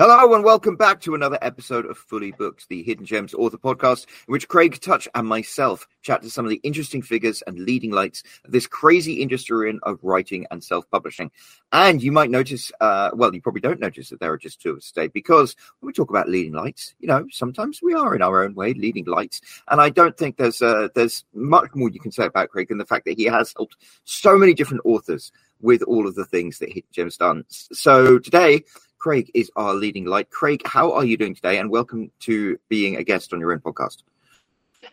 Hello and welcome back to another episode of Fully Booked, the Hidden Gems author podcast, in which Craig Touch and myself chat to some of the interesting figures and leading lights of this crazy industry of writing and self-publishing. And you might notice, uh, well, you probably don't notice that there are just two of us today, because when we talk about leading lights, you know, sometimes we are in our own way leading lights. And I don't think there's uh, there's much more you can say about Craig than the fact that he has helped so many different authors with all of the things that Hidden Gems done. So today Craig is our leading light. Craig, how are you doing today? And welcome to being a guest on your own podcast.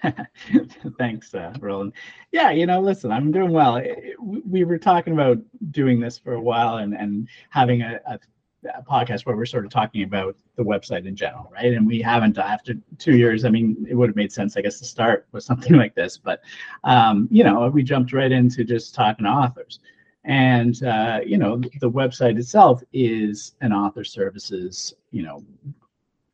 Thanks, uh, Roland. Yeah, you know, listen, I'm doing well. We were talking about doing this for a while and, and having a, a, a podcast where we're sort of talking about the website in general, right? And we haven't, after two years, I mean, it would have made sense, I guess, to start with something like this. But, um, you know, we jumped right into just talking to authors. And uh, you know, the website itself is an author services, you know,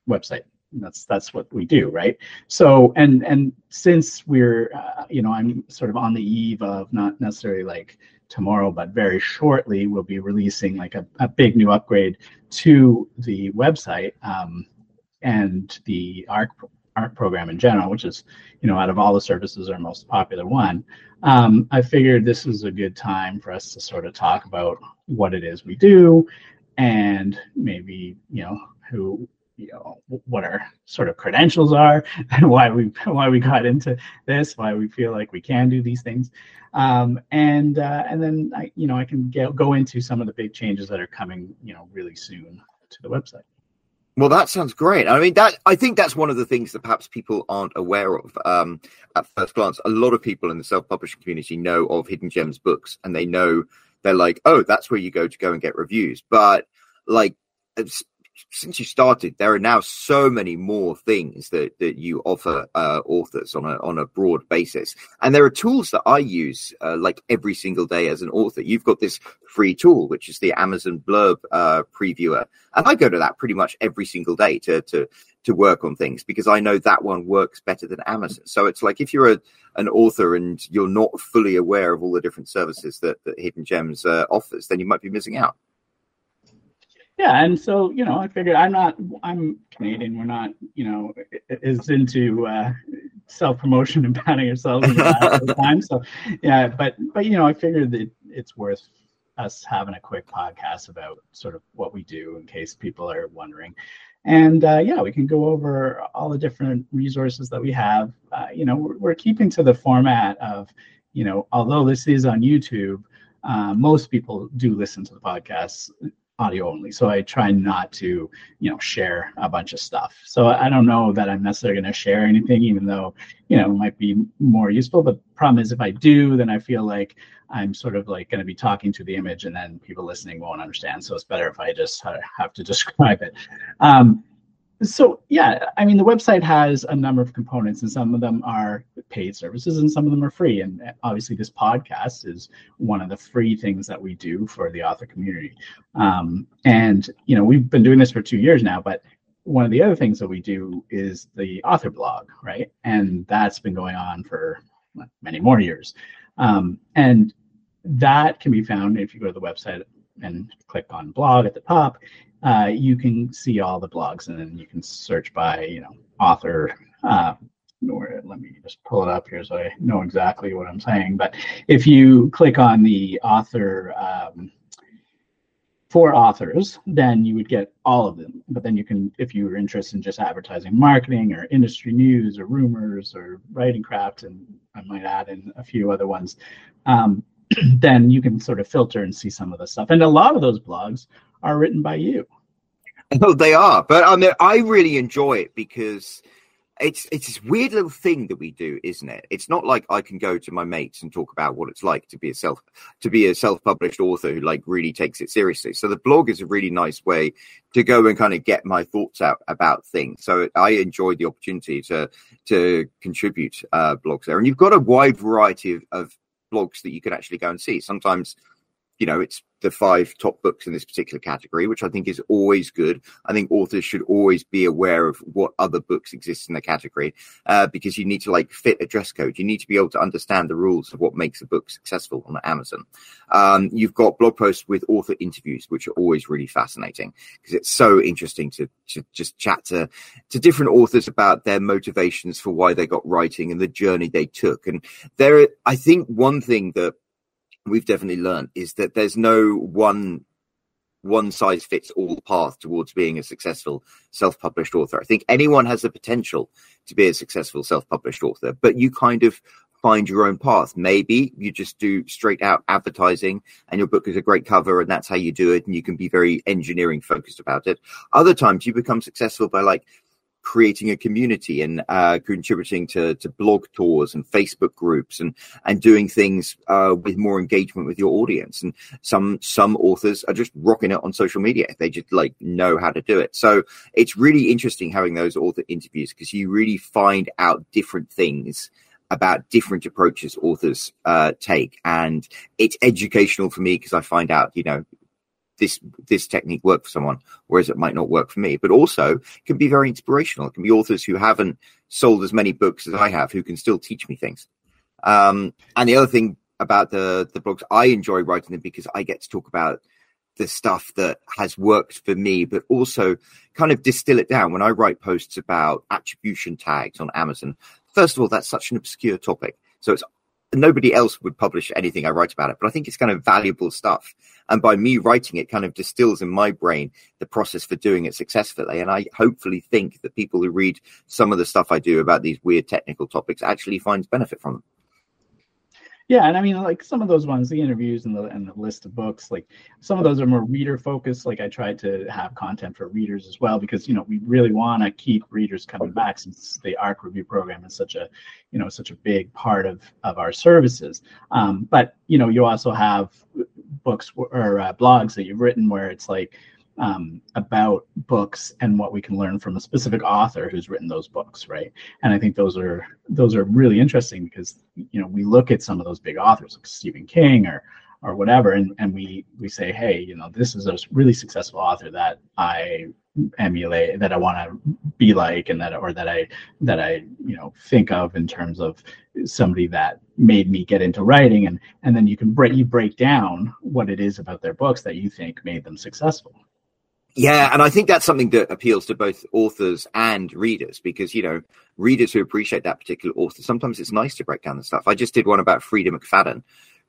website. That's that's what we do, right? So, and and since we're, uh, you know, I'm sort of on the eve of not necessarily like tomorrow, but very shortly, we'll be releasing like a, a big new upgrade to the website um, and the ARC ARC program in general, which is, you know, out of all the services, our most popular one. Um, I figured this is a good time for us to sort of talk about what it is we do, and maybe you know who you know what our sort of credentials are and why we why we got into this why we feel like we can do these things um, and uh, and then I you know I can get, go into some of the big changes that are coming you know really soon to the website well, that sounds great. I mean, that I think that's one of the things that perhaps people aren't aware of um, at first glance. A lot of people in the self-publishing community know of Hidden Gems books, and they know they're like, "Oh, that's where you go to go and get reviews." But like, since you started, there are now so many more things that, that you offer uh, authors on a on a broad basis, and there are tools that I use uh, like every single day as an author. You've got this free tool, which is the Amazon Blurb uh, previewer, and I go to that pretty much every single day to to to work on things because I know that one works better than Amazon. So it's like if you're a, an author and you're not fully aware of all the different services that, that Hidden Gems uh, offers, then you might be missing out yeah and so you know i figured i'm not i'm canadian we're not you know is into uh, self-promotion and patting ourselves all the time so yeah but but you know i figured that it's worth us having a quick podcast about sort of what we do in case people are wondering. And uh, yeah we can go over all the different resources that we have. Uh, you know we're, we're keeping to the format of you know although this is on youtube uh, most people do listen to the podcast audio only. So I try not to, you know, share a bunch of stuff. So I don't know that I'm necessarily going to share anything, even though, you know, it might be more useful. But problem is, if I do, then I feel like I'm sort of like going to be talking to the image, and then people listening won't understand. So it's better if I just have to describe it. Um, so yeah i mean the website has a number of components and some of them are paid services and some of them are free. And obviously this podcast is one of the free things that we do for the author community. Um, and you know we've been doing this for two years now but one of the other things that we do is the author blog right? And that's been going on for many more years. Um, and that can be found if you go to the website and click on blog at the top uh, you can see all the blogs and then you can search by, you know, author. Uh, or let me just pull it up here so I know exactly what I'm saying. But if you click on the author um, for authors, then you would get all of them. But then you can, if you were interested in just advertising, marketing, or industry news, or rumors, or writing craft, and I might add in a few other ones, um, then you can sort of filter and see some of the stuff. And a lot of those blogs are written by you. Oh, they are. But I mean, I really enjoy it because it's it's this weird little thing that we do, isn't it? It's not like I can go to my mates and talk about what it's like to be a self to be a self-published author who like really takes it seriously. So the blog is a really nice way to go and kind of get my thoughts out about things. So I enjoy the opportunity to to contribute uh, blogs there, and you've got a wide variety of, of blogs that you can actually go and see. Sometimes you know, it's the five top books in this particular category, which I think is always good. I think authors should always be aware of what other books exist in the category uh, because you need to like fit a dress code. You need to be able to understand the rules of what makes a book successful on Amazon. Um, you've got blog posts with author interviews, which are always really fascinating because it's so interesting to, to just chat to, to different authors about their motivations for why they got writing and the journey they took. And there, I think one thing that we've definitely learned is that there's no one one size fits all path towards being a successful self-published author. I think anyone has the potential to be a successful self-published author, but you kind of find your own path. Maybe you just do straight out advertising and your book is a great cover and that's how you do it and you can be very engineering focused about it. Other times you become successful by like creating a community and uh, contributing to, to blog tours and Facebook groups and and doing things uh, with more engagement with your audience. And some some authors are just rocking it on social media. They just like know how to do it. So it's really interesting having those author interviews because you really find out different things about different approaches authors uh, take and it's educational for me because i find out you know this this technique work for someone, whereas it might not work for me. But also it can be very inspirational. It can be authors who haven't sold as many books as I have who can still teach me things. Um, and the other thing about the the blogs, I enjoy writing them because I get to talk about the stuff that has worked for me, but also kind of distill it down. When I write posts about attribution tags on Amazon, first of all, that's such an obscure topic. So it's nobody else would publish anything I write about it, but I think it's kind of valuable stuff. And by me writing it, kind of distills in my brain the process for doing it successfully. And I hopefully think that people who read some of the stuff I do about these weird technical topics actually finds benefit from them. Yeah, and I mean, like some of those ones, the interviews and the and the list of books, like some of those are more reader focused. Like I tried to have content for readers as well because you know we really want to keep readers coming back since the ARC review program is such a you know such a big part of of our services. Um, but you know you also have books or uh, blogs that you've written where it's like um, about books and what we can learn from a specific author who's written those books, right? And I think those are those are really interesting because you know we look at some of those big authors like Stephen King or or whatever, and and we we say, hey, you know, this is a really successful author that I emulate, that I want to be like, and that or that I that I you know think of in terms of somebody that made me get into writing, and and then you can break you break down what it is about their books that you think made them successful. Yeah, and I think that's something that appeals to both authors and readers because, you know, readers who appreciate that particular author, sometimes it's nice to break down the stuff. I just did one about Freida McFadden,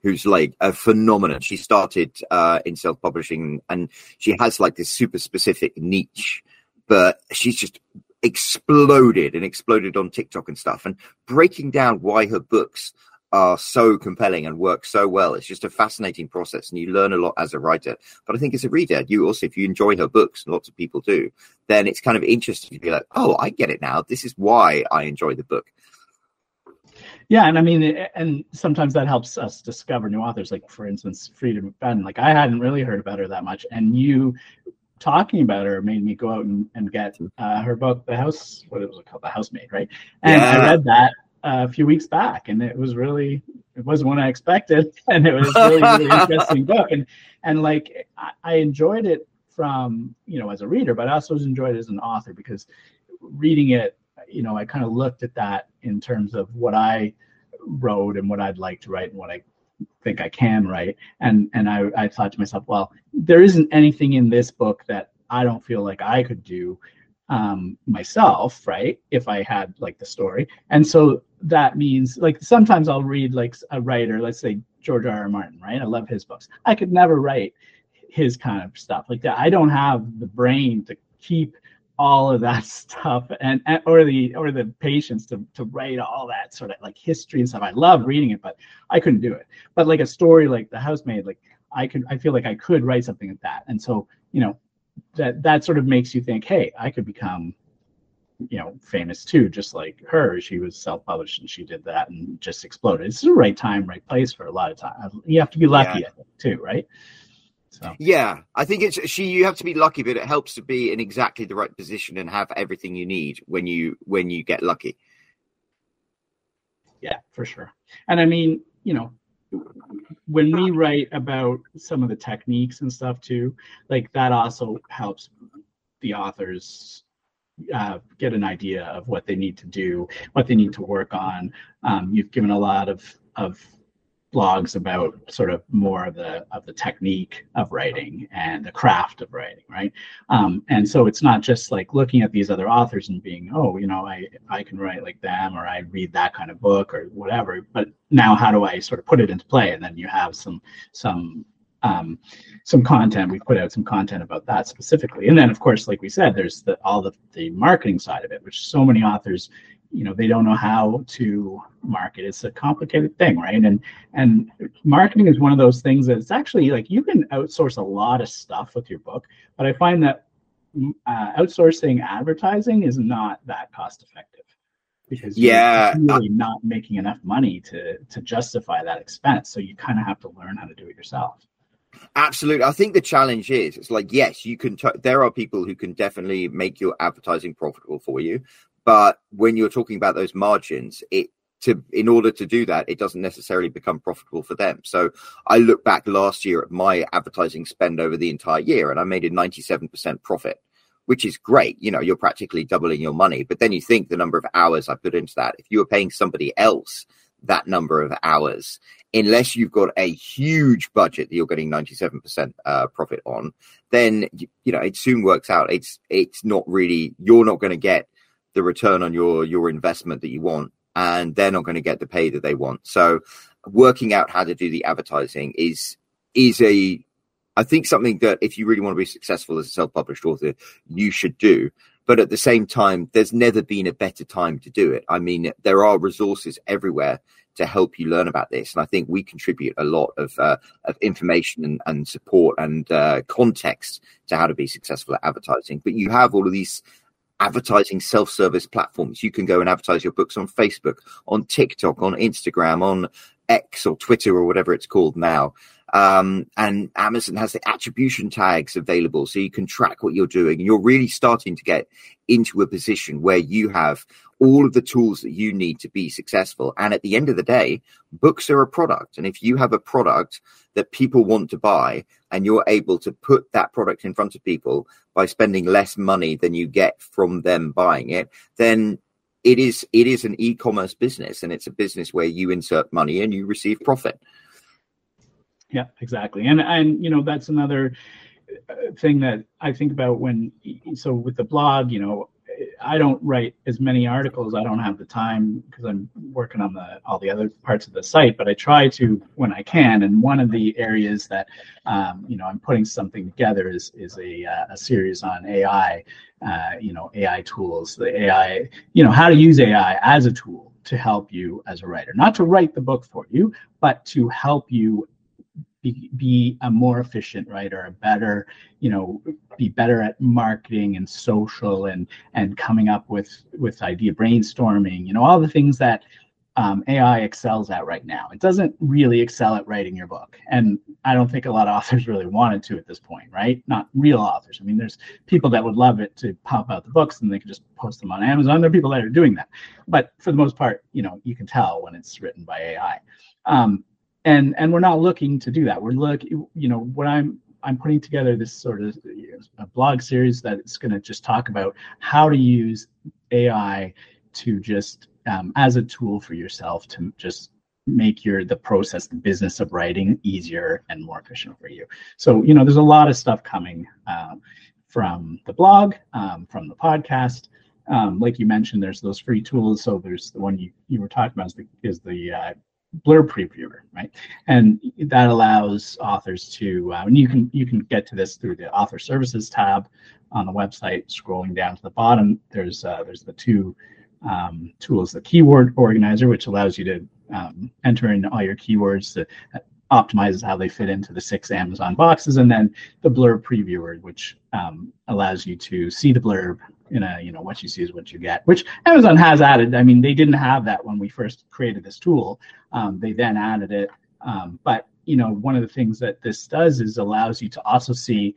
who's like a phenomenon. She started uh, in self publishing and she has like this super specific niche, but she's just exploded and exploded on TikTok and stuff. And breaking down why her books are so compelling and work so well. It's just a fascinating process, and you learn a lot as a writer. But I think as a reader, you also, if you enjoy her books, and lots of people do, then it's kind of interesting to be like, oh, I get it now. This is why I enjoy the book. Yeah, and I mean, and sometimes that helps us discover new authors. Like, for instance, Freida McFadden. Like, I hadn't really heard about her that much, and you talking about her made me go out and, and get uh, her book, The House. What was it called? The Housemaid, right? And yeah. I read that, a few weeks back, and it was really it wasn't what I expected, and it was really really interesting book, and and like I, I enjoyed it from you know as a reader, but I also enjoyed it as an author because reading it, you know, I kind of looked at that in terms of what I wrote and what I'd like to write and what I think I can write, and and I I thought to myself, well, there isn't anything in this book that I don't feel like I could do um, myself, right? If I had like the story. And so that means like sometimes I'll read like a writer, let's say George R. R. Martin, right? I love his books. I could never write his kind of stuff like that. I don't have the brain to keep all of that stuff and, and, or the or the patience to to write all that sort of like history and stuff. I love reading it, but I couldn't do it. But like a story like The Housemaid, like I could I feel like I could write something like that. And so, you know, that that sort of makes you think, hey, I could become, you know, famous too, just like her. She was self-published and she did that and just exploded. It's the right time, right place for a lot of time. You have to be lucky yeah. too, right? So. Yeah, I think it's she. You have to be lucky, but it helps to be in exactly the right position and have everything you need when you when you get lucky. Yeah, for sure. And I mean, you know, when we write about some of the techniques and stuff too, like that also helps the authors uh, get an idea of what they need to do, what they need to work on. Um, you've given a lot of of blogs about sort of more of the of the technique of writing and the craft of writing right? Um, and so it's not just like looking at these other authors and being oh you know i i can write like them or i read that kind of book or whatever but now how do i sort of put it into play? And then you have some some um, some content. We put out some content about that specifically. And then of course like we said there's the all the, the marketing side of it which so many authors you know they don't know how to market it's a complicated thing right and and marketing is one of those things that it's actually like you can outsource a lot of stuff with your book but i find that mm, uh, outsourcing advertising is not that cost effective because yeah you're really not making enough money to to justify that expense so you kind of have to learn how to do it yourself Absolutely. I think the challenge is it's like, yes, you can, t- there are people who can definitely make your advertising profitable for you. But when you're talking about those margins, it to in order to do that, it doesn't necessarily become profitable for them. So I look back last year at my advertising spend over the entire year, and I made a 97% profit, which is great. You know, you're practically doubling your money. But then you think the number of hours I put into that. If you were paying somebody else that number of hours, unless you've got a huge budget that you're getting 97% uh, profit on, then you, you know it soon works out. It's it's not really you're not going to get the return on your your investment that you want and they're not going to get the pay that they want. So working out how to do the advertising is is a i think something that if you really want to be successful as a self-published author you should do. But at the same time there's never been a better time to do it. I mean there are resources everywhere to help you learn about this and i think we contribute a lot of uh, of information and, and support and uh, context to how to be successful at advertising. But you have all of these advertising self-service platforms. You can go and advertise your books on Facebook, on TikTok, on Instagram, on X or Twitter or whatever it's called now. Um, and Amazon has the attribution tags available so you can track what you're doing. And you're really starting to get into a position where you have all of the tools that you need to be successful. And at the end of the day, books are a product. And if you have a product that people want to buy and you're able to put that product in front of people by spending less money than you get from them buying it, then it is it is an e-commerce business and it's a business where you insert money and you receive profit. Yeah, exactly. And and you know that's another uh, thing that I think about when so with the blog, you know, I don't write as many articles. I don't have the time because I'm working on the all the other parts of the site. But I try to when I can. And one of the areas that um, you know I'm putting something together is is a, uh, a series on AI. Uh, you know AI tools, the AI. You know how to use AI as a tool to help you as a writer, not to write the book for you, but to help you be, be a more efficient writer, a better, you know, be better at marketing and social and and coming up with with idea brainstorming, you know, all the things that um, AI excels at right now. It doesn't really excel at writing your book, and I don't think a lot of authors really wanted to at this point, right? Not real authors. I mean, there's people that would love it to pop out the books and they can just post them on Amazon. There are people that are doing that, but for the most part, you know, you can tell when it's written by AI. Um, and and we're not looking to do that. We're look you know what i'm i'm putting together this sort of a blog series that's going to just talk about how to use ai to just um, as a tool for yourself to just make your the process the business of writing easier and more efficient for you. So you know there's a lot of stuff coming um, from the blog um, from the podcast. Um, like you mentioned there's those free tools. So there's the one you, you were talking about is the, is the uh, blurb previewer, right? And that allows authors to, uh, and you can you can get to this through the author services tab on the website. Scrolling down to the bottom, there's uh, there's the two um, tools: the keyword organizer, which allows you to um, enter in all your keywords optimizes how they fit into the six Amazon boxes, and then the blurb previewer, which um, allows you to see the blurb in a you know what you see is what you get which amazon has added. I mean they didn't have that when we first created this tool. Um, they then added it. Um, but you know one of the things that this does is allows you to also see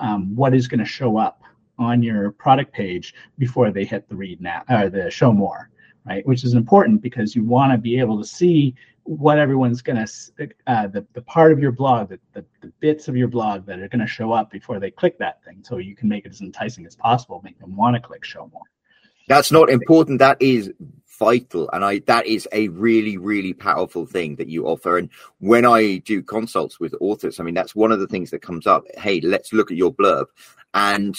um, what is going to show up on your product page before they hit the read now or the show more right? Which is important because you want to be able to see what everyone's going to uh, the, the part of your blog the, the, the bits of your blog that are going to show up before they click that thing so you can make it as enticing as possible make them want to click show more. That's not important. That is vital and i that is a really really powerful thing that you offer. And when i do consults with authors i mean that's one of the things that comes up. Hey let's look at your blurb. And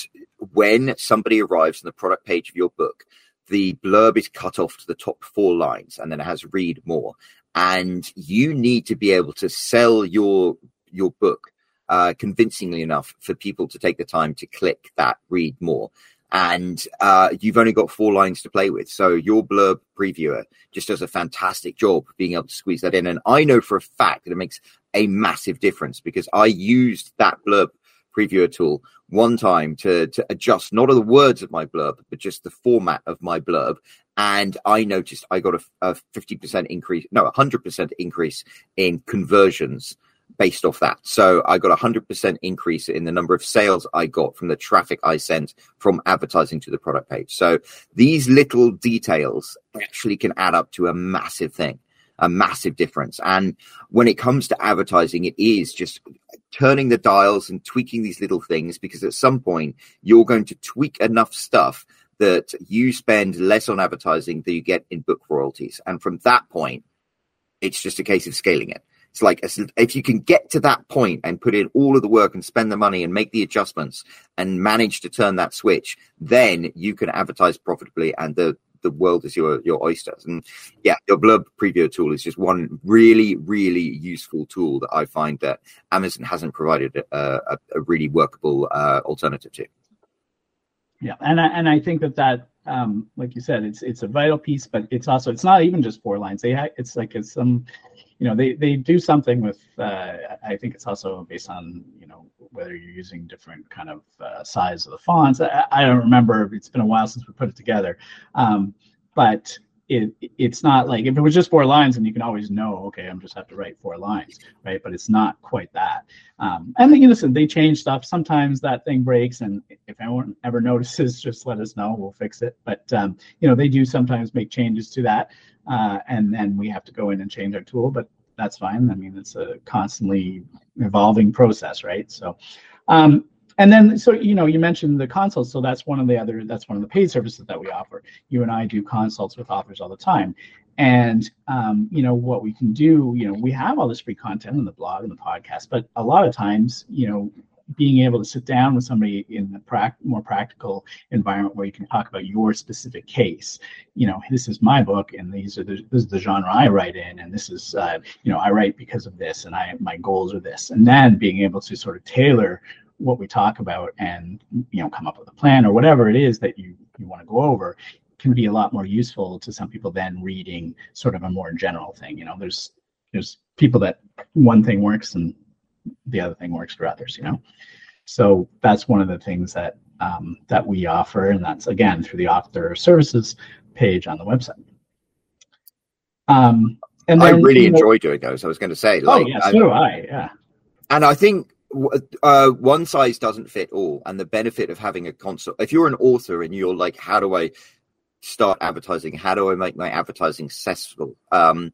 when somebody arrives on the product page of your book the blurb is cut off to the top four lines and then it has read more and you need to be able to sell your your book uh, convincingly enough for people to take the time to click that read more. And uh, you've only got four lines to play with. So your blurb previewer just does a fantastic job being able to squeeze that in. And i know for a fact that it makes a massive difference because i used that blurb previewer tool one time to, to adjust not all the words of my blurb, but just the format of my blurb. And I noticed I got a, a 50% increase, no, a 100% increase in conversions based off that. So I got a 100% increase in the number of sales I got from the traffic I sent from advertising to the product page. So these little details actually can add up to a massive thing a massive difference. And when it comes to advertising, it is just turning the dials and tweaking these little things because at some point you're going to tweak enough stuff that you spend less on advertising than you get in book royalties. And from that point, it's just a case of scaling it. It's like if you can get to that point and put in all of the work and spend the money and make the adjustments and manage to turn that switch, then you can advertise profitably and the the world is your your oysters. And yeah, your blurb preview tool is just one really really useful tool that I find that Amazon hasn't provided a, a, a really workable uh, alternative to. Yeah, and I, and I think that that um, like you said, it's it's a vital piece, but it's also it's not even just four lines. They ha- it's like it's some you know they they do something with uh, i think it's also based on you know whether you're using different kind of uh, size of the fonts I, I, don't remember it's been a while since we put it together um, but it it's not like if it was just four lines and you can always know okay i'm just have to write four lines right but it's not quite that um, and then, you listen they change stuff sometimes that thing breaks and if anyone ever notices just let us know we'll fix it but um, you know they do sometimes make changes to that uh, and then we have to go in and change our tool. But that's fine. I mean, it's a constantly evolving process, right? So, um, and then so you know you mentioned the consults so that's one of the other that's one of the paid services that we offer you and i do consults with authors all the time and um, you know what we can do you know we have all this free content on the blog and the podcast but a lot of times you know being able to sit down with somebody in the pra- more practical environment where you can talk about your specific case. You know, this is my book, and these are the, this is the genre I write in, and this is uh, you know I write because of this, and I my goals are this, and then being able to sort of tailor what we talk about and you know come up with a plan or whatever it is that you you want to go over can be a lot more useful to some people than reading sort of a more general thing. You know, there's there's people that one thing works and the other thing works for others, you know? So that's one of the things that um, that we offer, and that's again through the author services page on the website. Um, and then, I really enjoy know, doing those. I was going to say, oh, like, oh yeah, so I, do I. Yeah, and I think uh, one size doesn't fit all, and the benefit of having a consult. If you're an author and you're like, how do I start advertising? How do I make my advertising successful? Um,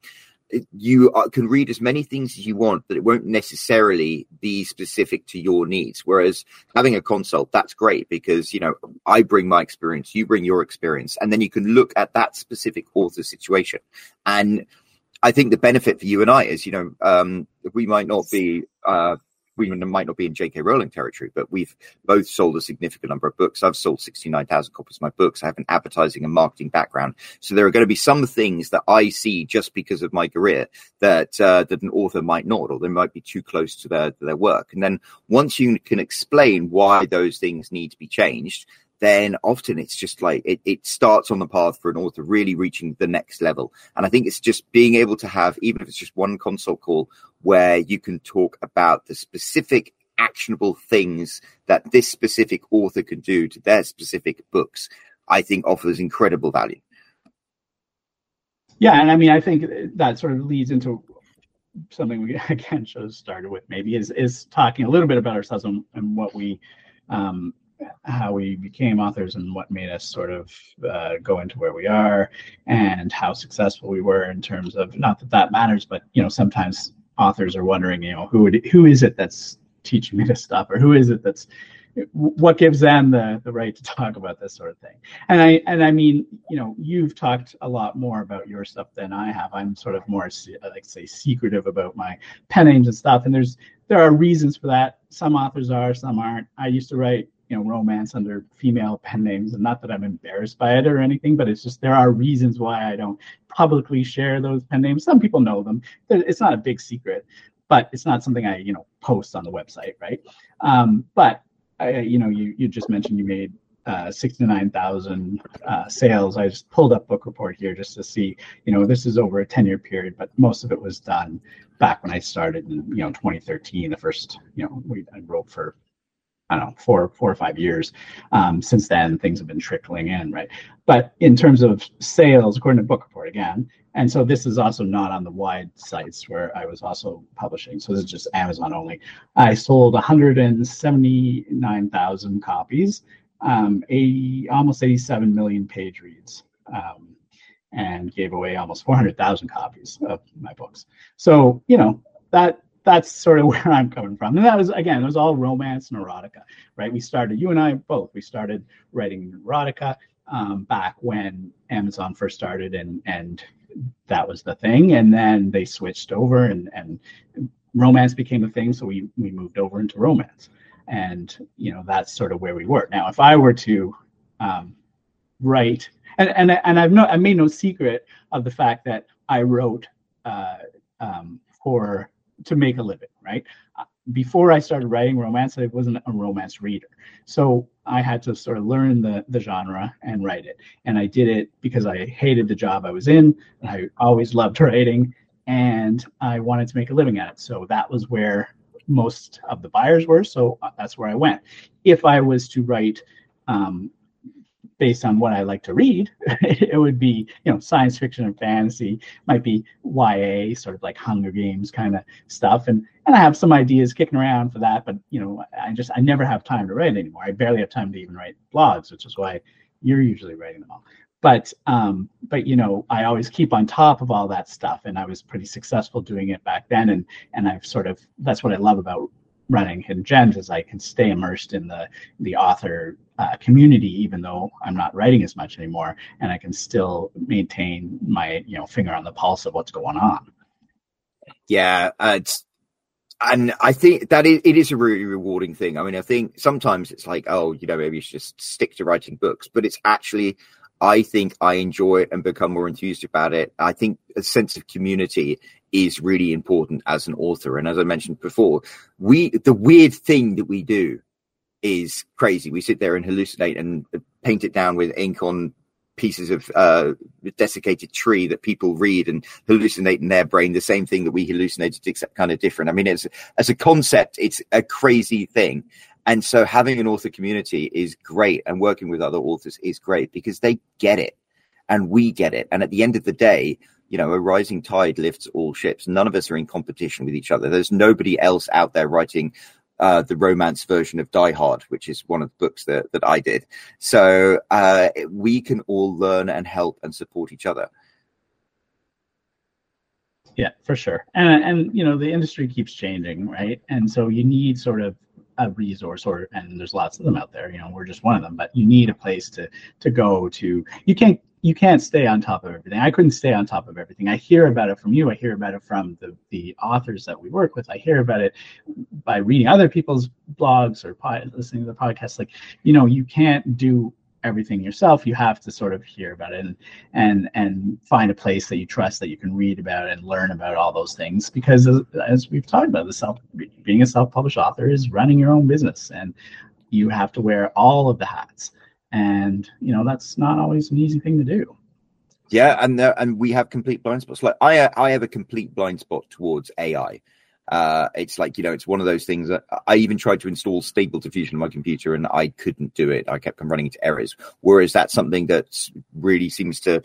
you can read as many things as you want, but it won't necessarily be specific to your needs. Whereas having a consult, that's great because, you know, I bring my experience, you bring your experience, and then you can look at that specific author situation. And I think the benefit for you and I is, you know, um, we might not be, uh, we might not be in J.K. Rowling territory, but we've both sold a significant number of books. I've sold 69,000 copies of my books. I have an advertising and marketing background. So there are going to be some things that I see just because of my career that, uh, that an author might not, or they might be too close to their, to their work. And then once you can explain why those things need to be changed, then often it's just like it, it starts on the path for an author really reaching the next level. And I think it's just being able to have, even if it's just one consult call where you can talk about the specific actionable things that this specific author can do to their specific books, I think offers incredible value. Yeah, and I mean, I think that sort of leads into something we again have started with maybe is is talking a little bit about ourselves and, and what we um, how we became authors and what made us sort of uh, go into where we are and how successful we were in terms of not that that matters but you know sometimes authors are wondering you know who would, who is it that's teaching me to stuff or who is it that's what gives them the the right to talk about this sort of thing? And i and i mean you know you've talked a lot more about your stuff than i have. I'm sort of more like say secretive about my pen names and stuff and there's there are reasons for that. Some authors are some aren't. I used to write you know romance under female pen names and not that i'm embarrassed by it or anything but it's just there are reasons why i don't publicly share those pen names. Some people know them. It's not a big secret but it's not something i you know post on the website right? Um, but I, you know, you, you just mentioned you made uh, 69,000 uh, sales. I just pulled up book report here just to see, you know, this is over a 10 year period, but most of it was done back when I started in, you know, 2013, the first, you know, we, I wrote for I don't know, four, four or five years. Um, since then, things have been trickling in, right? But in terms of sales, according to Book Report again, and so this is also not on the wide sites where I was also publishing. So this is just Amazon only. I sold 179,000 copies, um, 80, almost 87 million page reads. Um, and gave away almost 400,000 copies of my books. So, you know, that that's sort of where I'm coming from. And that was again, it was all romance and erotica, right? We started, you and I both, we started writing erotica um, back when Amazon first started, and and that was the thing. And then they switched over, and and romance became a thing, so we we moved over into romance, and you know that's sort of where we were. Now, if I were to um, write, and and and I've no, I made no secret of the fact that I wrote uh, um, for to make a living, right? Uh, before I started writing romance, I wasn't a romance reader. So I had to sort of learn the, the genre and write it. And I did it because I hated the job I was in. And I always loved writing and I wanted to make a living at it. So that was where most of the buyers were. So uh, that's where I went. If I was to write um, based on what I like to read, it would be, you know, science fiction and fantasy, might be YA, sort of like Hunger Games kind of stuff. And and I have some ideas kicking around for that, but you know, I just I never have time to write anymore. I barely have time to even write blogs, which is why you're usually writing them all. But um, but you know, I always keep on top of all that stuff, and I was pretty successful doing it back then. And and I've sort of that's what I love about running Hidden Gems is I can stay immersed in the the author uh, community, even though I'm not writing as much anymore, and I can still maintain my you know finger on the pulse of what's going on. Yeah, uh, and I think that it, it is a really rewarding thing. I mean, I think sometimes it's like, oh, you know, maybe you should just stick to writing books, but it's actually, I think I enjoy it and become more enthused about it. I think a sense of community is really important as an author. And as I mentioned before, we, the weird thing that we do is crazy. We sit there and hallucinate and paint it down with ink on pieces of uh, desiccated tree that people read and hallucinate in their brain the same thing that we hallucinated, except kind of different. I mean, it's as a concept, it's a crazy thing. And so having an author community is great and working with other authors is great because they get it and we get it. And at the end of the day, you know, a rising tide lifts all ships. None of us are in competition with each other. There's nobody else out there writing uh, the romance version of Die Hard, which is one of the books that, that I did. So uh, we can all learn and help and support each other. Yeah, for sure. And and you know the industry keeps changing, right? And so you need sort of a resource or and there's lots of them out there you know we're just one of them but you need a place to to go to you can't you can't stay on top of everything. I couldn't stay on top of everything. I hear about it from you. I hear about it from the, the authors that we work with. I hear about it by reading other people's blogs or listening to the podcast. Like, you know, you can't do everything yourself. You have to sort of hear about it and and and find a place that you trust that you can read about and learn about all those things. Because as, as we've talked about, the self being a self-published author is running your own business, and you have to wear all of the hats and you know that's not always an easy thing to do. Yeah and there, and we have complete blind spots. Like i i have a complete blind spot towards ai uh, it's like you know it's one of those things that i even tried to install stable diffusion on my computer and i couldn't do it. I kept on running into errors. Whereas that's something that really seems to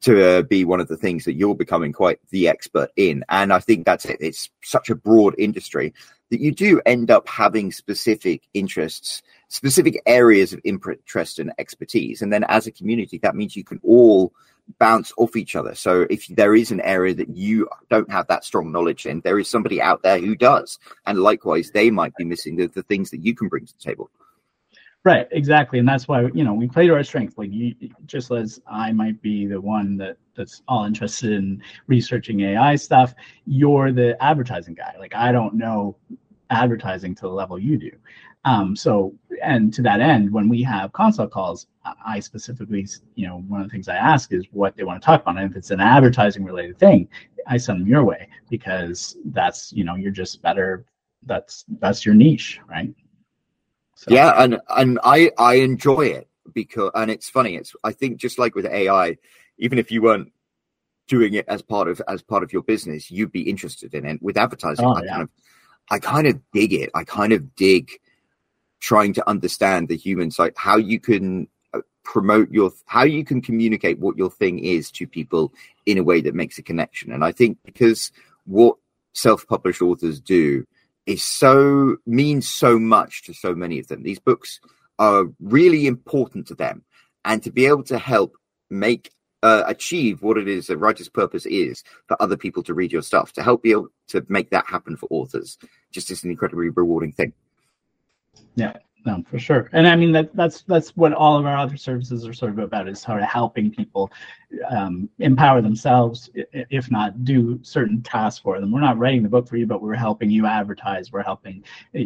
to uh, be one of the things that you're becoming quite the expert in. And i think that's it. It's such a broad industry that you do end up having specific interests specific areas of interest and expertise. And then as a community, that means you can all bounce off each other. So if there is an area that you don't have that strong knowledge in, there is somebody out there who does. And likewise, they might be missing the, the things that you can bring to the table. Right, exactly, and that's why you know we play to our strengths. Like you, just as I might be the one that that's all interested in researching AI stuff, you're the advertising guy. Like I don't know advertising to the level you do. Um, so, and to that end, when we have consult calls, I specifically, you know, one of the things I ask is what they want to talk about. And if it's an advertising related thing, I send them your way because that's, you know, you're just better. That's that's your niche, right? So. Yeah, and and I I enjoy it because and it's funny. It's I think just like with AI, even if you weren't doing it as part of as part of your business, you'd be interested in it. With advertising, oh, I yeah. kind of I kind of dig it. I kind of dig trying to understand the human side, how you can uh, promote your, how you can communicate what your thing is to people in a way that makes a connection. And I think because what self-published authors do is so means so much to so many of them. These books are really important to them, and to be able to help make uh, achieve what it is a writer's purpose is for other people to read your stuff, to help able to make that happen for authors, just is an incredibly rewarding thing. Yeah, no, for sure. And I mean that that's that's what all of our other services are sort of about is sort of helping people um, empower themselves, if not do certain tasks for them. We're not writing the book for you, but we're helping you advertise. We're helping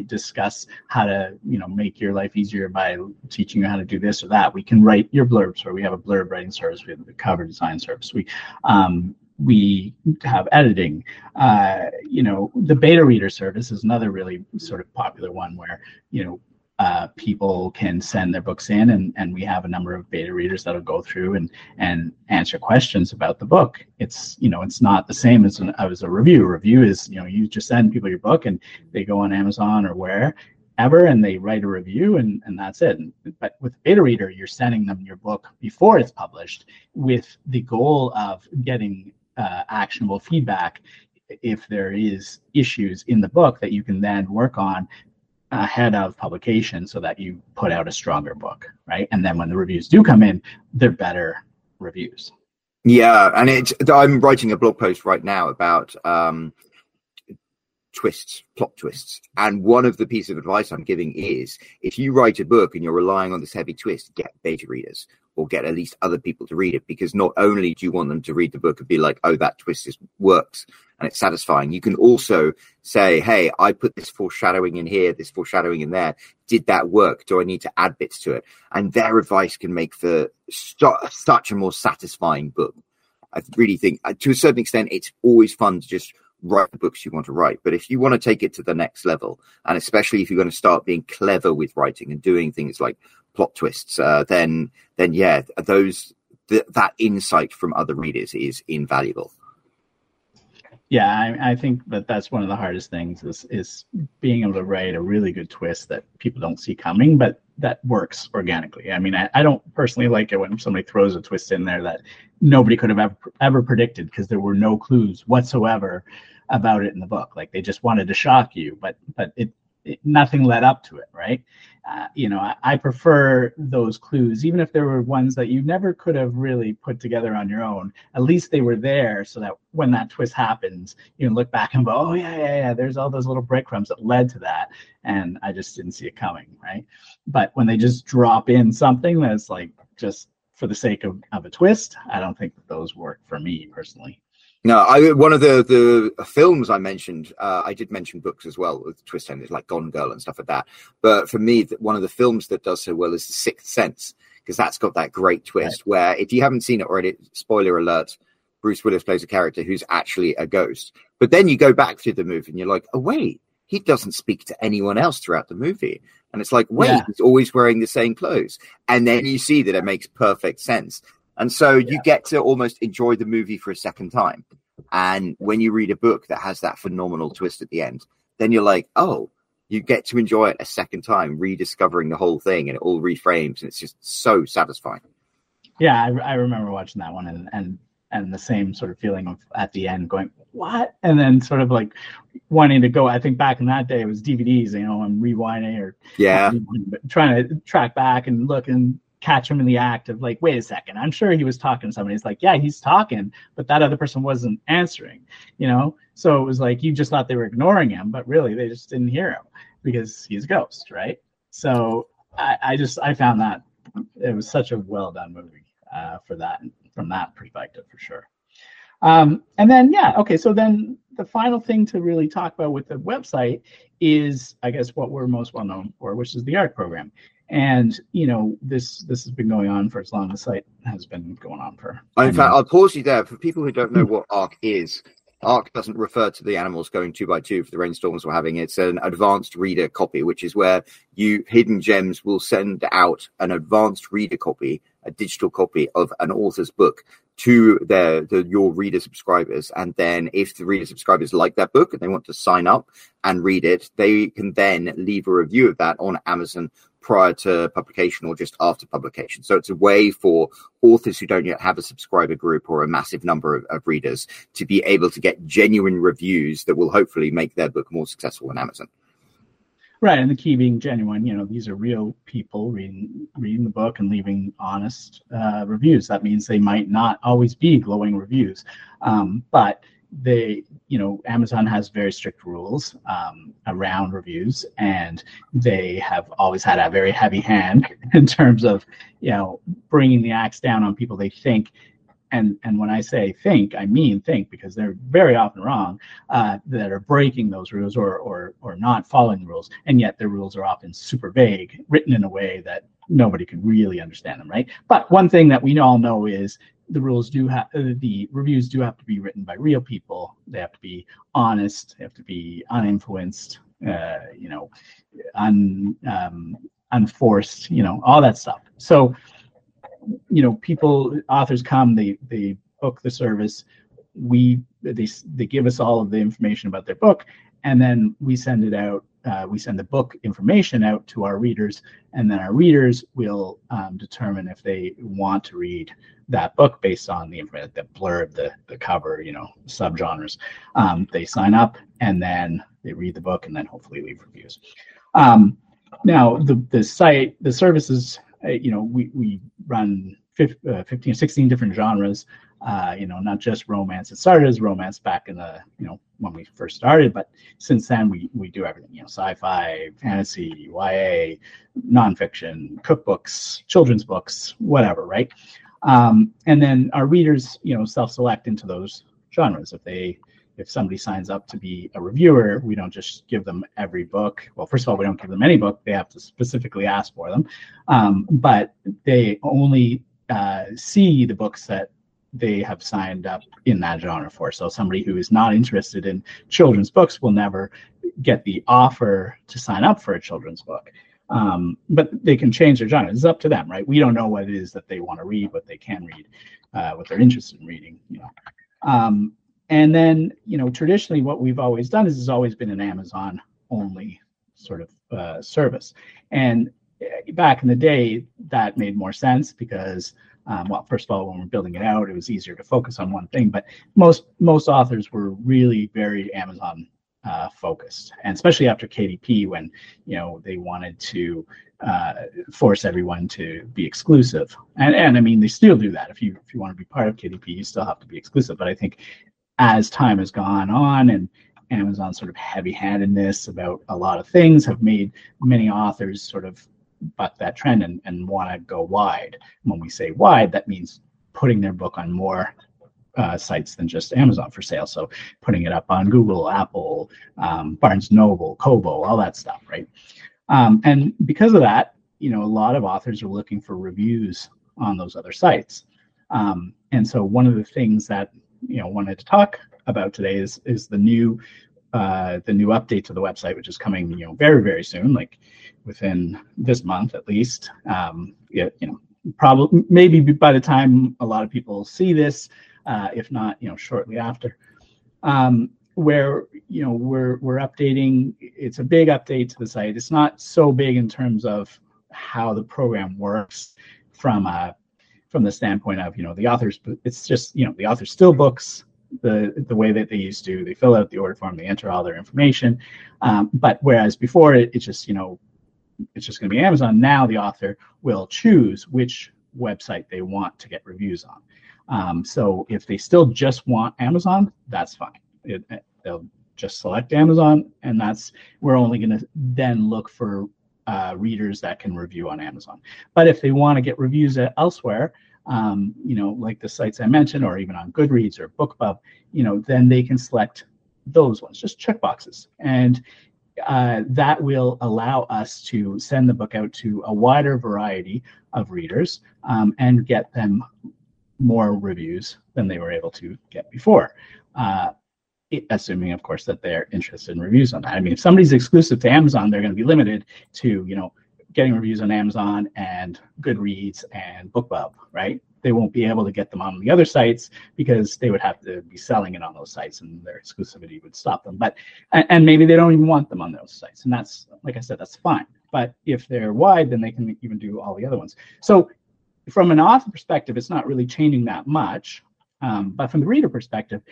discuss how to you know make your life easier by teaching you how to do this or that. We can write your blurbs, or we have a blurb writing service. We have a cover design service. We um, we have editing. Uh, you know, the beta reader service is another really sort of popular one where, you know, uh, people can send their books in and, and we have a number of beta readers that'll go through and, and answer questions about the book. It's, you know, it's not the same as, an, as a review. Review is, you know, you just send people your book and they go on Amazon or wherever and they write a review and, and that's it. But with beta reader, you're sending them your book before it's published with the goal of getting uh, actionable feedback if there is issues in the book that you can then work on ahead of publication so that you put out a stronger book right? And then when the reviews do come in they're better reviews. Yeah and it's i'm writing a blog post right now about um twists, plot twists. And one of the pieces of advice I'm giving is if you write a book and you're relying on this heavy twist, get beta readers or get at least other people to read it because not only do you want them to read the book and be like, oh, that twist is, works and it's satisfying, you can also say, hey, I put this foreshadowing in here, this foreshadowing in there. Did that work? Do I need to add bits to it? And their advice can make for st- such a more satisfying book. I really think, uh, to a certain extent, it's always fun to just write the books you want to write. But if you want to take it to the next level, and especially if you're going to start being clever with writing and doing things like plot twists, uh, then then yeah, those th- that insight from other readers is invaluable. Yeah, I, I, think that that's one of the hardest things is is being able to write a really good twist that people don't see coming, but that works organically. I mean, I, I don't personally like it when somebody throws a twist in there that nobody could have ever ever predicted because there were no clues whatsoever about it in the book. Like they just wanted to shock you, but but it nothing led up to it, right? Uh, you know, I, I, prefer those clues, even if there were ones that you never could have really put together on your own. At least they were there, so that when that twist happens, you can look back and go, "Oh yeah, yeah, yeah." There's all those little breadcrumbs that led to that, and I just didn't see it coming, right? But when they just drop in something that's like just for the sake of, of a twist, I don't think that those work for me personally. No, I one of the the films I mentioned, uh, I did mention books as well with twist endings like Gone Girl and stuff like that. But for me, one of the films that does so well is The Sixth Sense because that's got that great twist. Right. Where if you haven't seen it already, spoiler alert, Bruce Willis plays a character who's actually a ghost. But then you go back through the movie and you're like, oh wait, he doesn't speak to anyone else throughout the movie. And it's like, wait, yeah. he's always wearing the same clothes. And then you see that it makes perfect sense. And so yeah. you get to almost enjoy the movie for a second time. And when you read a book that has that phenomenal twist at the end, then you're like, oh, you get to enjoy it a second time, rediscovering the whole thing, and it all reframes, and it's just so satisfying. Yeah, I, I remember watching that one, and, and and the same sort of feeling of at the end going what and then sort of like wanting to go i think back in that day it was dvds you know i'm rewinding or yeah trying to track back and look and catch him in the act of like wait a second i'm sure he was talking to somebody it's like yeah he's talking but that other person wasn't answering you know so it was like you just thought they were ignoring him but really they just didn't hear him because he's a ghost right so i, I just i found that it was such a well done movie uh, for that from that perspective for sure. Um, and then yeah, okay. So then the final thing to really talk about with the website is, I guess, what we're most well known for, which is the ARC program. And you know, this this has been going on for as long as the site has been going on for. In fact, I'll pause you there for people who don't know hmm. what ARC is. ARC doesn't refer to the animals going two by two for the rainstorms we're having. It's an advanced reader copy, which is where you hidden gems will send out an advanced reader copy, a digital copy of an author's book to their the, your reader subscribers. And then if the reader subscribers like that book and they want to sign up and read it, they can then leave a review of that on Amazon prior to publication or just after publication. So it's a way for authors who don't yet have a subscriber group or a massive number of, of, readers to be able to get genuine reviews that will hopefully make their book more successful on Amazon. Right, and the key being genuine. You know, these are real people reading reading the book and leaving honest uh, reviews. That means they might not always be glowing reviews, um, but they you know amazon has very strict rules um, around reviews and they have always had a very heavy hand in terms of you know bringing the axe down on people they think and and when i say think i mean think because they're very often wrong uh, that are breaking those rules or or or not following the rules and yet their rules are often super vague written in a way that nobody can really understand them right? But one thing that we all know is the rules do have uh, the reviews do have to be written by real people. They have to be honest. They have to be uninfluenced. Uh, you know, un um, unforced. You know, all that stuff. So, you know, people authors come. They they book the service. We they they give us all of the information about their book, and then we send it out uh, we send the book information out to our readers, and then our readers will um, determine if they want to read that book based on the information, the blurb, the the cover, you know, subgenres. Um, they sign up and then they read the book and then hopefully leave reviews. Um, now the the site, the services, uh, you know, we we run 15, uh, 15 16 different genres uh, you know, not just romance. It started as romance back in the, you know, when we first started, but since then we we do everything, you know, sci-fi, fantasy, YA, nonfiction, cookbooks, children's books, whatever, right? Um, and then our readers, you know, self-select into those genres. If they if somebody signs up to be a reviewer, we don't just give them every book. Well, first of all, we don't give them any book. They have to specifically ask for them. Um, but they only uh, see the books that they have signed up in that genre for. So somebody who is not interested in children's books will never get the offer to sign up for a children's book. Um, but they can change their genre. It's up to them, right? We don't know what it is that they want to read, what they can read, uh, what they're interested in reading. You know, um, and then you know traditionally what we've always done is has always been an Amazon only sort of uh, service, and eh, back in the day that made more sense because um, well, first of all, when we're building it out, it was easier to focus on one thing. But most most authors were really very Amazon uh, focused, and especially after KDP, when you know they wanted to uh, force everyone to be exclusive. And and I mean, they still do that. If you if you want to be part of KDP, you still have to be exclusive. But I think as time has gone on and Amazon's sort of heavy-handedness about a lot of things have made many authors sort of buck that trend and, and want to go wide. When we say wide, that means putting their book on more uh, sites than just Amazon for sale. So putting it up on Google, Apple, um, Barnes Noble, Kobo, all that stuff, right? Um, and because of that, you know, a lot of authors are looking for reviews on those other sites. Um, and so one of the things that you know wanted to talk about today is is the new uh, the new update to the website, which is coming, you know, very very soon, like within this month at least. Um, you know, probably maybe by the time a lot of people see this, uh, if not, you know, shortly after. Um, where you know we're we're updating. It's a big update to the site. It's not so big in terms of how the program works from a from the standpoint of you know the authors it's just you know the author still books the the way that they used to they fill out the order form they enter all their information. Um, but whereas before it, it's just you know it's just going to be amazon now the author will choose which website they want to get reviews on. Um, so if they still just want amazon that's fine. It, they'll just select amazon and that's we're only going to then look for uh, readers that can review on Amazon. But if they want to get reviews elsewhere, um, you know, like the sites I mentioned, or even on Goodreads or BookBub, you know, then they can select those ones, just check boxes. And uh, that will allow us to send the book out to a wider variety of readers um, and get them more reviews than they were able to get before. Uh, assuming of course that they're interested in reviews on that. I mean, if somebody's exclusive to Amazon, they're going to be limited to, you know, getting reviews on Amazon and Goodreads and BookBub, right? They won't be able to get them on the other sites because they would have to be selling it on those sites and their exclusivity would stop them. But and maybe they don't even want them on those sites. And that's like I said, that's fine. But if they're wide, then they can even do all the other ones. So from an author perspective, it's not really changing that much. Um, but from the reader perspective,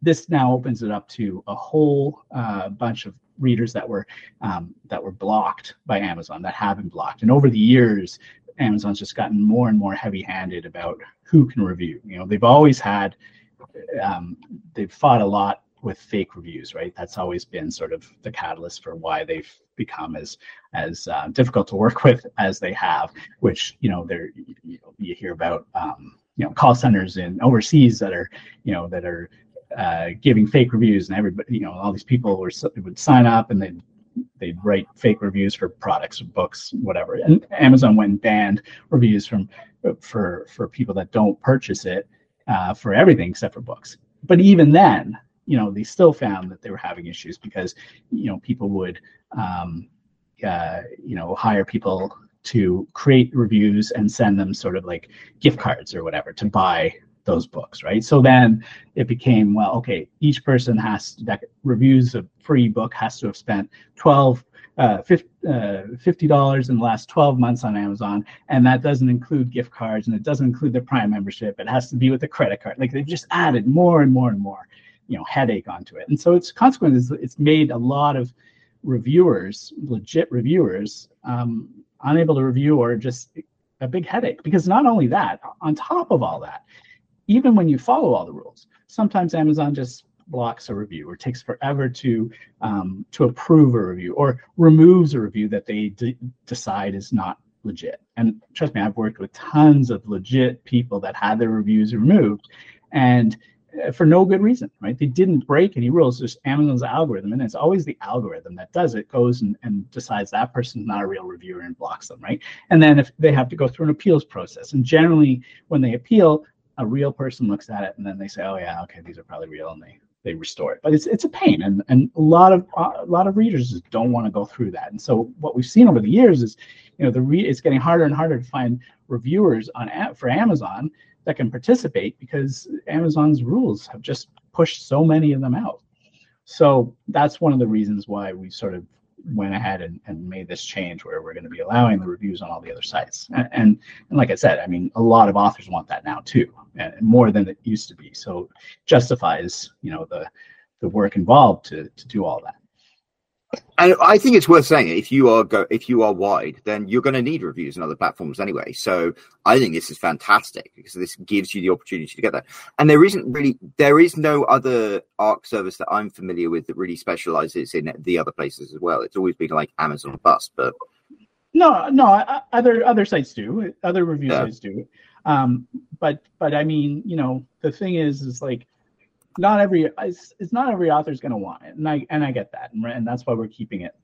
this now opens it up to a whole uh, bunch of readers that were um, that were blocked by Amazon that have been blocked. And over the years, Amazon's just gotten more and more heavy-handed about who can review. You know, they've always had um, they've fought a lot with fake reviews, right? That's always been sort of the catalyst for why they've become as as uh, difficult to work with as they have. Which you know, there you, know, you hear about um, you know call centers in overseas that are you know that are uh, giving fake reviews and everybody you know all these people were, would sign up and they'd they'd write fake reviews for products books whatever. And amazon went and banned reviews from for for people that don't purchase it uh, for everything except for books. But even then you know they still found that they were having issues because you know people would um, uh, you know hire people to create reviews and send them sort of like gift cards or whatever to buy those books, right? So then it became, well, okay, each person has that reviews a free book has to have spent 12 uh, $50 uh, in the last 12 months on Amazon, and that doesn't include gift cards and it doesn't include the Prime membership. It has to be with a credit card. Like they've just added more and more and more, you know, headache onto it. And so its consequences, it's made a lot of reviewers, legit reviewers, um, unable to review or just a big headache. Because not only that, on top of all that, even when you follow all the rules, sometimes Amazon just blocks a review or takes forever to um, to approve a review or removes a review that they d- decide is not legit. And trust me, I've worked with tons of legit people that had their reviews removed, and for no good reason, right? They didn't break any rules. Just Amazon's algorithm, and it's always the algorithm that does it, goes and, and decides that person's not a real reviewer and blocks them, right? And then if they have to go through an appeals process, and generally when they appeal, a real person looks at it and then they say, oh yeah, okay, these are probably real, and they they restore it. But it's it's a pain, and and a lot of a lot of readers just don't want to go through that. And so what we've seen over the years is, you know, the re- it's getting harder and harder to find reviewers on for Amazon that can participate because Amazon's rules have just pushed so many of them out. So that's one of the reasons why we sort of went ahead and, and made this change where we're going to be allowing the reviews on all the other sites. And, and, and like I said, I mean, a lot of authors want that now too, and more than it used to be. So justifies, you know, the the work involved to to do all that and I think it's worth saying if you are go if you are wide, then you're going to need reviews on other platforms anyway. So I think this is fantastic because this gives you the opportunity to get that. And there isn't really there is no other ARC service that I'm familiar with that really specializes in the other places as well. It's always been like Amazon bust, but no, no, other other sites do, other review yeah. sites do. Um, but but I mean, you know, the thing is, is like not every it's, it's not every author is going to want it, and I and I get that, and, and that's why we're keeping it,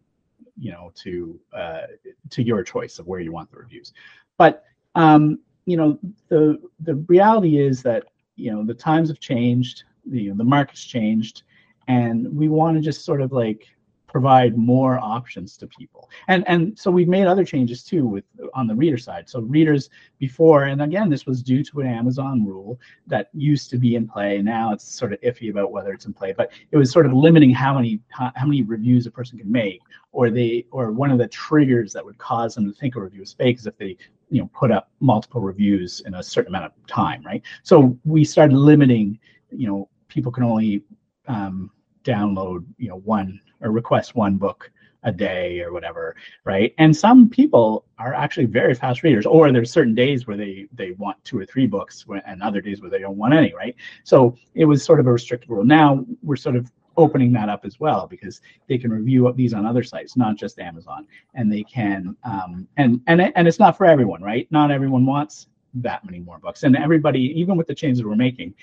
you know, to uh, to your choice of where you want the reviews. But um, you know, the the reality is that you know the times have changed, the the market's changed, and we want to just sort of like provide more options to people. And and so we've made other changes too with on the reader side. So readers before, and again, this was due to an Amazon rule that used to be in play. Now it's sort of iffy about whether it's in play, but it was sort of limiting how many how, many reviews a person can make, or they or one of the triggers that would cause them to think a review is fake is if they you know put up multiple reviews in a certain amount of time, right? So we started limiting, you know, people can only um, download, you know, one or request one book a day or whatever, right? And some people are actually very fast readers, or there's certain days where they they want two or three books, and other days where they don't want any, right? So it was sort of a restricted rule. Now we're sort of opening that up as well because they can review these on other sites, not just Amazon, and they can um, and and and it's not for everyone, right? Not everyone wants that many more books, and everybody, even with the changes we're making,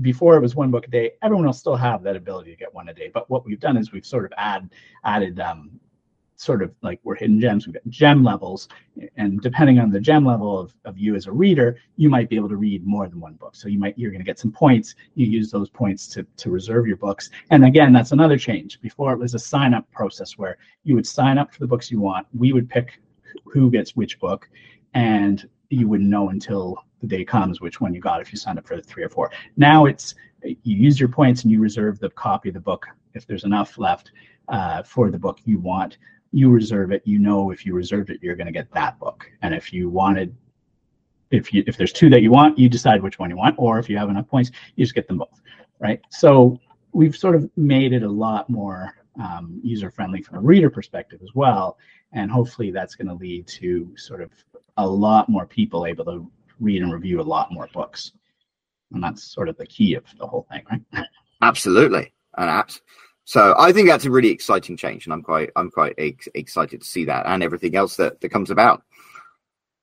before it was one book a day everyone will still have that ability to get one a day. But what we've done is we've sort of add added um, sort of like we're hidden gems we've got gem levels and depending on the gem level of, of you as a reader you might be able to read more than one book. So you might you're going to get some points you use those points to, to reserve your books. And again that's another change. Before it was a sign up process where you would sign up for the books you want we would pick who gets which book and you wouldn't know until the day comes which one you got if you signed up for the three or four. Now it's you use your points and you reserve the copy of the book if there's enough left uh, for the book you want. You reserve it. You know if you reserved it, you're going to get that book. And if you wanted, if you if there's two that you want, you decide which one you want. Or if you have enough points, you just get them both. Right. So we've sort of made it a lot more um, user friendly from a reader perspective as well. And hopefully that's going to lead to sort of a lot more people able to read and review a lot more books. And that's sort of the key of the whole thing, right? Absolutely. And apps. So I think that's a really exciting change, and I'm quite I'm quite ex- excited to see that and everything else that, that comes about.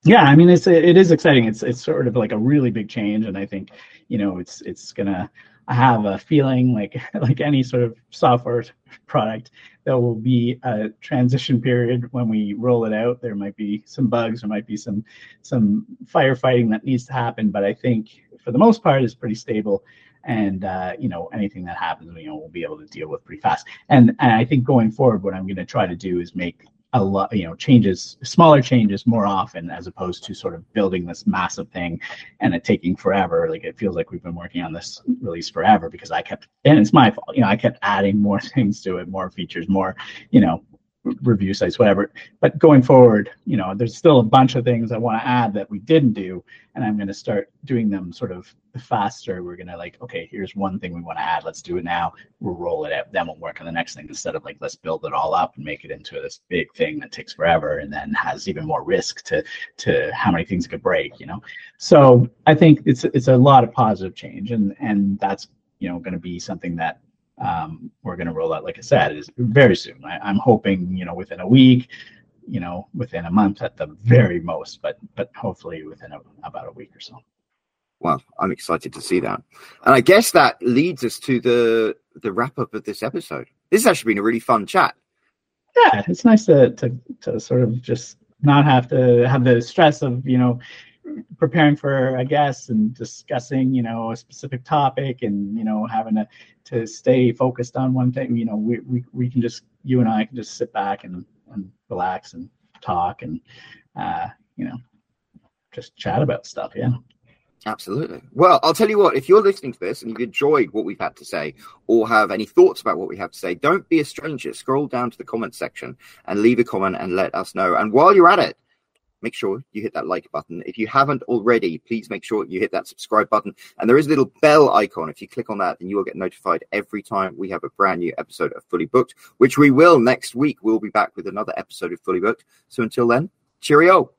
Yeah, I mean it's it is exciting. It's it's sort of like a really big change, and I think you know it's it's gonna have a feeling like like any sort of software product there will be a transition period when we roll it out. There might be some bugs there might be some some firefighting that needs to happen but i think for the most part it's pretty stable. And uh, you know anything that happens you know we'll be able to deal with pretty fast. And, and i think going forward what i'm going to try to do is make a lot, you know, changes, smaller changes more often, as opposed to sort of building this massive thing and it taking forever. Like it feels like we've been working on this release forever because I kept, and it's my fault, you know, I kept adding more things to it, more features, more, you know, review sites, whatever. But going forward, you know, there's still a bunch of things I want to add that we didn't do, and I'm going to start doing them sort of faster. We're going to like, okay, here's one thing we want to add. Let's do it now. We'll roll it out. Then we'll work on the next thing instead of like let's build it all up and make it into this big thing that takes forever and then has even more risk to to how many things could break. You know, so I think it's it's a lot of positive change, and and that's you know going to be something that um, we're going to roll out, like I said, is very soon. I, am hoping, you know, within a week, you know, within a month at the very most, but but hopefully within a, about a week or so. Well, I'm excited to see that, and I guess that leads us to the the wrap up of this episode. This has actually been a really fun chat. Yeah, it's nice to to to sort of just not have to have the stress of you know preparing for a guest and discussing, you know, a specific topic and, you know, having to, to stay focused on one thing, you know, we, we, we can just, you and I can just sit back and, and relax and talk and, uh, you know, just chat about stuff. Yeah. Absolutely. Well, I'll tell you what, if you're listening to this and you've enjoyed what we've had to say or have any thoughts about what we have to say, don't be a stranger. Scroll down to the comments section and leave a comment and let us know. And while you're at it, make sure you hit that like button. If you haven't already, please make sure you hit that subscribe button. And there is a little bell icon. If you click on that, then you will get notified every time we have a brand new episode of Fully Booked, which we will next week. We'll be back with another episode of Fully Booked. So until then, cheerio.